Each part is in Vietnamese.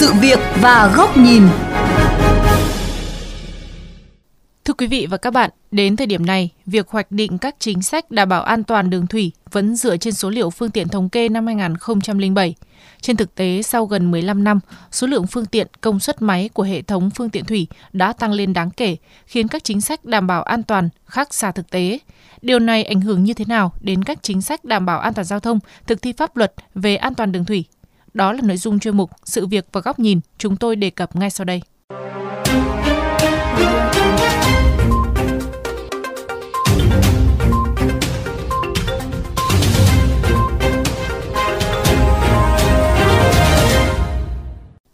sự việc và góc nhìn. Thưa quý vị và các bạn, đến thời điểm này, việc hoạch định các chính sách đảm bảo an toàn đường thủy vẫn dựa trên số liệu phương tiện thống kê năm 2007. Trên thực tế, sau gần 15 năm, số lượng phương tiện, công suất máy của hệ thống phương tiện thủy đã tăng lên đáng kể, khiến các chính sách đảm bảo an toàn khác xa thực tế. Điều này ảnh hưởng như thế nào đến các chính sách đảm bảo an toàn giao thông, thực thi pháp luật về an toàn đường thủy? Đó là nội dung chuyên mục Sự việc và góc nhìn chúng tôi đề cập ngay sau đây.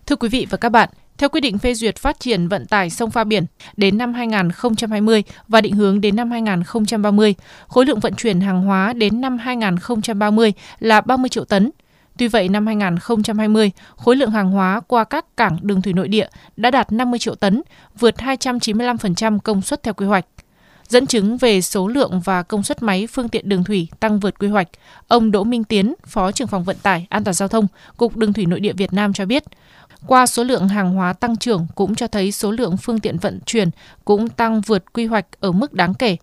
Thưa quý vị và các bạn, theo quy định phê duyệt phát triển vận tải sông pha biển đến năm 2020 và định hướng đến năm 2030, khối lượng vận chuyển hàng hóa đến năm 2030 là 30 triệu tấn. Tuy vậy, năm 2020, khối lượng hàng hóa qua các cảng đường thủy nội địa đã đạt 50 triệu tấn, vượt 295% công suất theo quy hoạch. Dẫn chứng về số lượng và công suất máy phương tiện đường thủy tăng vượt quy hoạch, ông Đỗ Minh Tiến, Phó trưởng phòng vận tải an toàn giao thông, Cục Đường thủy Nội địa Việt Nam cho biết, qua số lượng hàng hóa tăng trưởng cũng cho thấy số lượng phương tiện vận chuyển cũng tăng vượt quy hoạch ở mức đáng kể.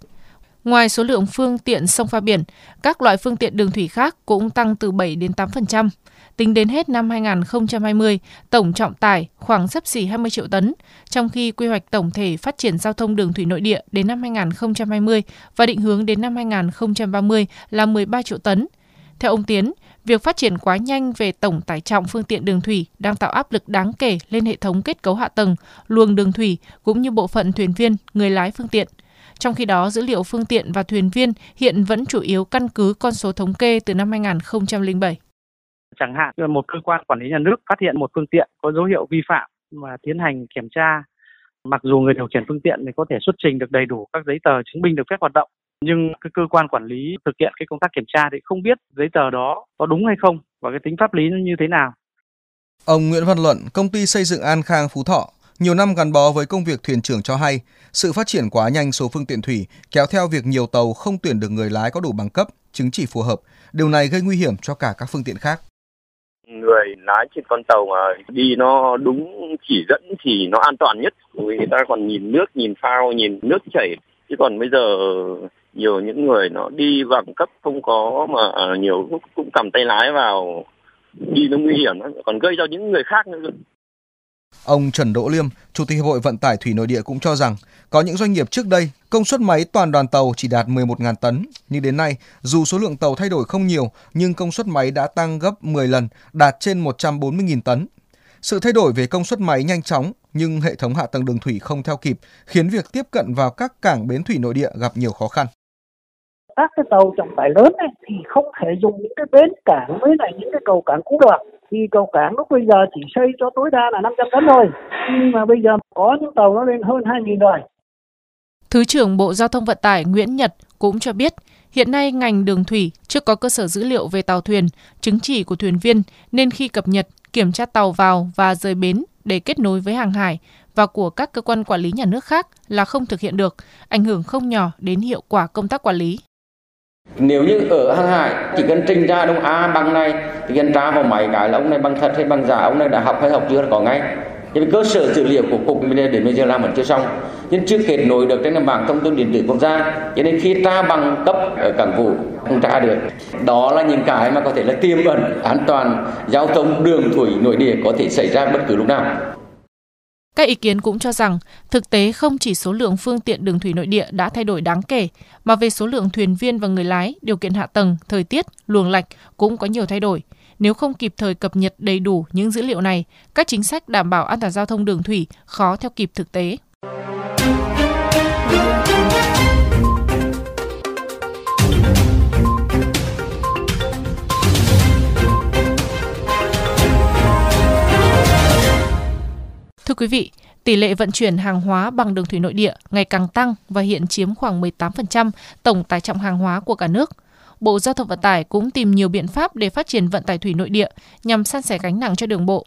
Ngoài số lượng phương tiện sông pha biển, các loại phương tiện đường thủy khác cũng tăng từ 7 đến 8%. Tính đến hết năm 2020, tổng trọng tải khoảng sấp xỉ 20 triệu tấn, trong khi quy hoạch tổng thể phát triển giao thông đường thủy nội địa đến năm 2020 và định hướng đến năm 2030 là 13 triệu tấn. Theo ông Tiến, việc phát triển quá nhanh về tổng tải trọng phương tiện đường thủy đang tạo áp lực đáng kể lên hệ thống kết cấu hạ tầng, luồng đường thủy cũng như bộ phận thuyền viên, người lái phương tiện. Trong khi đó, dữ liệu phương tiện và thuyền viên hiện vẫn chủ yếu căn cứ con số thống kê từ năm 2007. Chẳng hạn một cơ quan quản lý nhà nước phát hiện một phương tiện có dấu hiệu vi phạm và tiến hành kiểm tra. Mặc dù người điều khiển phương tiện thì có thể xuất trình được đầy đủ các giấy tờ chứng minh được phép hoạt động, nhưng cái cơ quan quản lý thực hiện cái công tác kiểm tra thì không biết giấy tờ đó có đúng hay không và cái tính pháp lý nó như thế nào. Ông Nguyễn Văn Luận, công ty xây dựng An Khang Phú Thọ, nhiều năm gắn bó với công việc thuyền trưởng cho hay, sự phát triển quá nhanh số phương tiện thủy kéo theo việc nhiều tàu không tuyển được người lái có đủ bằng cấp, chứng chỉ phù hợp. Điều này gây nguy hiểm cho cả các phương tiện khác. Người lái trên con tàu mà đi nó đúng chỉ dẫn thì nó an toàn nhất. Vì người ta còn nhìn nước, nhìn phao, nhìn nước chảy. Chứ còn bây giờ nhiều những người nó đi bằng cấp không có mà à, nhiều lúc cũng cầm tay lái vào đi nó nguy hiểm còn gây cho những người khác nữa Ông Trần Đỗ Liêm, Chủ tịch Hiệp hội Vận tải Thủy Nội địa cũng cho rằng có những doanh nghiệp trước đây công suất máy toàn đoàn tàu chỉ đạt 11.000 tấn, nhưng đến nay dù số lượng tàu thay đổi không nhiều nhưng công suất máy đã tăng gấp 10 lần, đạt trên 140.000 tấn. Sự thay đổi về công suất máy nhanh chóng nhưng hệ thống hạ tầng đường thủy không theo kịp, khiến việc tiếp cận vào các cảng bến thủy nội địa gặp nhiều khó khăn. Các cái tàu trọng tải lớn ấy, thì không thể dùng những cái bến cảng với lại những cái cầu cảng cũ được khi cầu cảng lúc bây giờ chỉ xây cho tối đa là 500 tấn thôi nhưng mà bây giờ có những tàu nó lên hơn 2.000 rồi Thứ trưởng Bộ Giao thông Vận tải Nguyễn Nhật cũng cho biết, hiện nay ngành đường thủy chưa có cơ sở dữ liệu về tàu thuyền, chứng chỉ của thuyền viên nên khi cập nhật, kiểm tra tàu vào và rời bến để kết nối với hàng hải và của các cơ quan quản lý nhà nước khác là không thực hiện được, ảnh hưởng không nhỏ đến hiệu quả công tác quản lý. Nếu như ở hàng hải chỉ cần trình ra đông A bằng này thì cần tra vào máy cái là ông này bằng thật hay bằng giả, ông này đã học hay học chưa là có ngay. Nhưng cơ sở dữ liệu của cục đến bây giờ làm vẫn chưa xong, nhưng chưa kết nối được trên nền bảng thông tin điện tử quốc gia. Cho nên khi tra bằng cấp ở cảng vụ không tra được. Đó là những cái mà có thể là tiềm ẩn an toàn giao thông đường thủy nội địa có thể xảy ra bất cứ lúc nào. Các ý kiến cũng cho rằng, thực tế không chỉ số lượng phương tiện đường thủy nội địa đã thay đổi đáng kể, mà về số lượng thuyền viên và người lái, điều kiện hạ tầng, thời tiết, luồng lạch cũng có nhiều thay đổi. Nếu không kịp thời cập nhật đầy đủ những dữ liệu này, các chính sách đảm bảo an toàn giao thông đường thủy khó theo kịp thực tế. Thưa quý vị, tỷ lệ vận chuyển hàng hóa bằng đường thủy nội địa ngày càng tăng và hiện chiếm khoảng 18% tổng tải trọng hàng hóa của cả nước. Bộ Giao thông Vận tải cũng tìm nhiều biện pháp để phát triển vận tải thủy nội địa nhằm san sẻ gánh nặng cho đường bộ.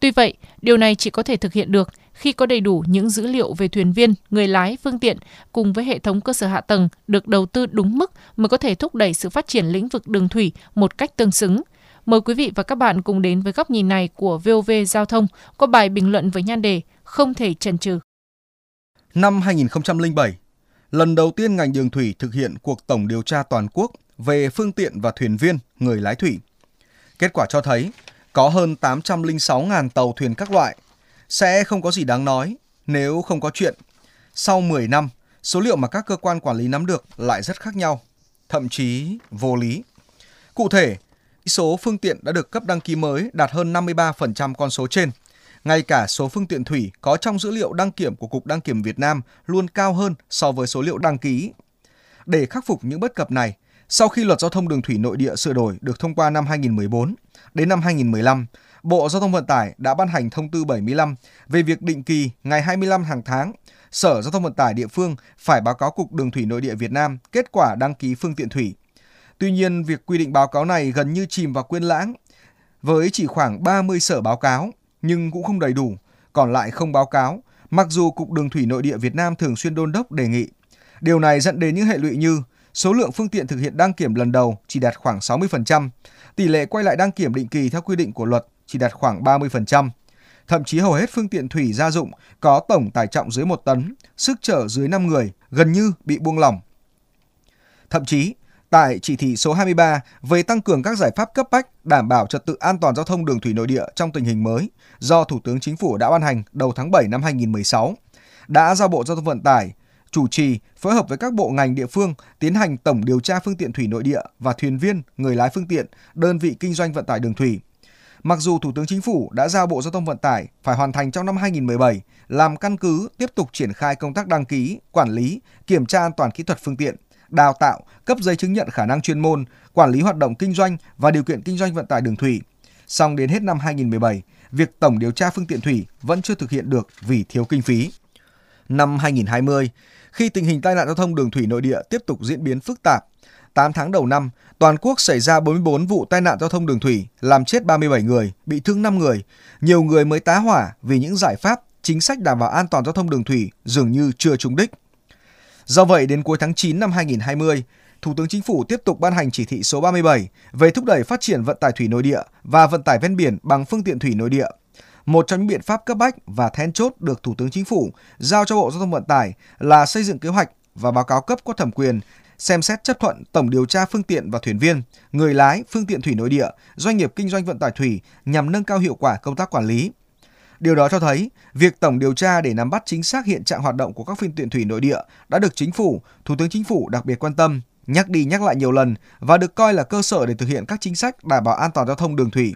Tuy vậy, điều này chỉ có thể thực hiện được khi có đầy đủ những dữ liệu về thuyền viên, người lái, phương tiện cùng với hệ thống cơ sở hạ tầng được đầu tư đúng mức mới có thể thúc đẩy sự phát triển lĩnh vực đường thủy một cách tương xứng. Mời quý vị và các bạn cùng đến với góc nhìn này của VOV Giao thông có bài bình luận với nhan đề Không thể chần chừ. Năm 2007, lần đầu tiên ngành đường thủy thực hiện cuộc tổng điều tra toàn quốc về phương tiện và thuyền viên, người lái thủy. Kết quả cho thấy có hơn 806.000 tàu thuyền các loại. Sẽ không có gì đáng nói nếu không có chuyện. Sau 10 năm, số liệu mà các cơ quan quản lý nắm được lại rất khác nhau, thậm chí vô lý. Cụ thể, số phương tiện đã được cấp đăng ký mới đạt hơn 53% con số trên. Ngay cả số phương tiện thủy có trong dữ liệu đăng kiểm của Cục Đăng kiểm Việt Nam luôn cao hơn so với số liệu đăng ký. Để khắc phục những bất cập này, sau khi luật giao thông đường thủy nội địa sửa đổi được thông qua năm 2014, đến năm 2015, Bộ Giao thông Vận tải đã ban hành thông tư 75 về việc định kỳ ngày 25 hàng tháng, Sở Giao thông Vận tải địa phương phải báo cáo Cục Đường thủy Nội địa Việt Nam kết quả đăng ký phương tiện thủy. Tuy nhiên, việc quy định báo cáo này gần như chìm vào quên lãng, với chỉ khoảng 30 sở báo cáo, nhưng cũng không đầy đủ, còn lại không báo cáo, mặc dù Cục Đường thủy Nội địa Việt Nam thường xuyên đôn đốc đề nghị. Điều này dẫn đến những hệ lụy như số lượng phương tiện thực hiện đăng kiểm lần đầu chỉ đạt khoảng 60%, tỷ lệ quay lại đăng kiểm định kỳ theo quy định của luật chỉ đạt khoảng 30%. Thậm chí hầu hết phương tiện thủy gia dụng có tổng tải trọng dưới 1 tấn, sức chở dưới 5 người, gần như bị buông lỏng. Thậm chí, tại chỉ thị số 23 về tăng cường các giải pháp cấp bách đảm bảo trật tự an toàn giao thông đường thủy nội địa trong tình hình mới do Thủ tướng Chính phủ đã ban hành đầu tháng 7 năm 2016, đã giao Bộ Giao thông Vận tải chủ trì phối hợp với các bộ ngành địa phương tiến hành tổng điều tra phương tiện thủy nội địa và thuyền viên, người lái phương tiện, đơn vị kinh doanh vận tải đường thủy. Mặc dù Thủ tướng Chính phủ đã giao Bộ Giao thông Vận tải phải hoàn thành trong năm 2017 làm căn cứ tiếp tục triển khai công tác đăng ký, quản lý, kiểm tra an toàn kỹ thuật phương tiện, đào tạo, cấp giấy chứng nhận khả năng chuyên môn, quản lý hoạt động kinh doanh và điều kiện kinh doanh vận tải đường thủy. Song đến hết năm 2017, việc tổng điều tra phương tiện thủy vẫn chưa thực hiện được vì thiếu kinh phí. Năm 2020, khi tình hình tai nạn giao thông đường thủy nội địa tiếp tục diễn biến phức tạp. 8 tháng đầu năm, toàn quốc xảy ra 44 vụ tai nạn giao thông đường thủy, làm chết 37 người, bị thương 5 người. Nhiều người mới tá hỏa vì những giải pháp, chính sách đảm bảo an toàn giao thông đường thủy dường như chưa trúng đích. Do vậy, đến cuối tháng 9 năm 2020, Thủ tướng Chính phủ tiếp tục ban hành chỉ thị số 37 về thúc đẩy phát triển vận tải thủy nội địa và vận tải ven biển bằng phương tiện thủy nội địa một trong những biện pháp cấp bách và then chốt được Thủ tướng Chính phủ giao cho Bộ Giao thông Vận tải là xây dựng kế hoạch và báo cáo cấp có thẩm quyền xem xét chấp thuận tổng điều tra phương tiện và thuyền viên, người lái phương tiện thủy nội địa, doanh nghiệp kinh doanh vận tải thủy nhằm nâng cao hiệu quả công tác quản lý. Điều đó cho thấy, việc tổng điều tra để nắm bắt chính xác hiện trạng hoạt động của các phương tiện thủy nội địa đã được chính phủ, Thủ tướng Chính phủ đặc biệt quan tâm, nhắc đi nhắc lại nhiều lần và được coi là cơ sở để thực hiện các chính sách đảm bảo an toàn giao thông đường thủy.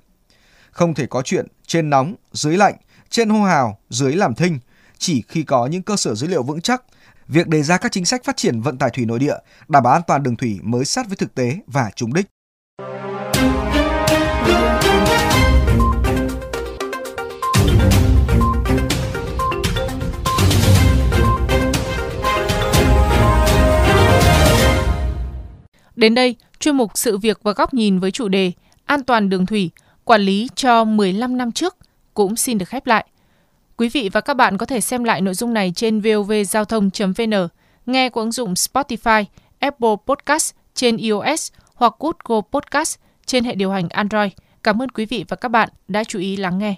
Không thể có chuyện trên nóng, dưới lạnh, trên hô hào, dưới làm thinh. Chỉ khi có những cơ sở dữ liệu vững chắc, việc đề ra các chính sách phát triển vận tải thủy nội địa, đảm bảo an toàn đường thủy mới sát với thực tế và trúng đích. Đến đây, chuyên mục sự việc và góc nhìn với chủ đề An toàn đường thủy quản lý cho 15 năm trước cũng xin được khép lại. Quý vị và các bạn có thể xem lại nội dung này trên vovgiao thông.vn, nghe qua ứng dụng Spotify, Apple Podcast trên iOS hoặc Google Podcast trên hệ điều hành Android. Cảm ơn quý vị và các bạn đã chú ý lắng nghe.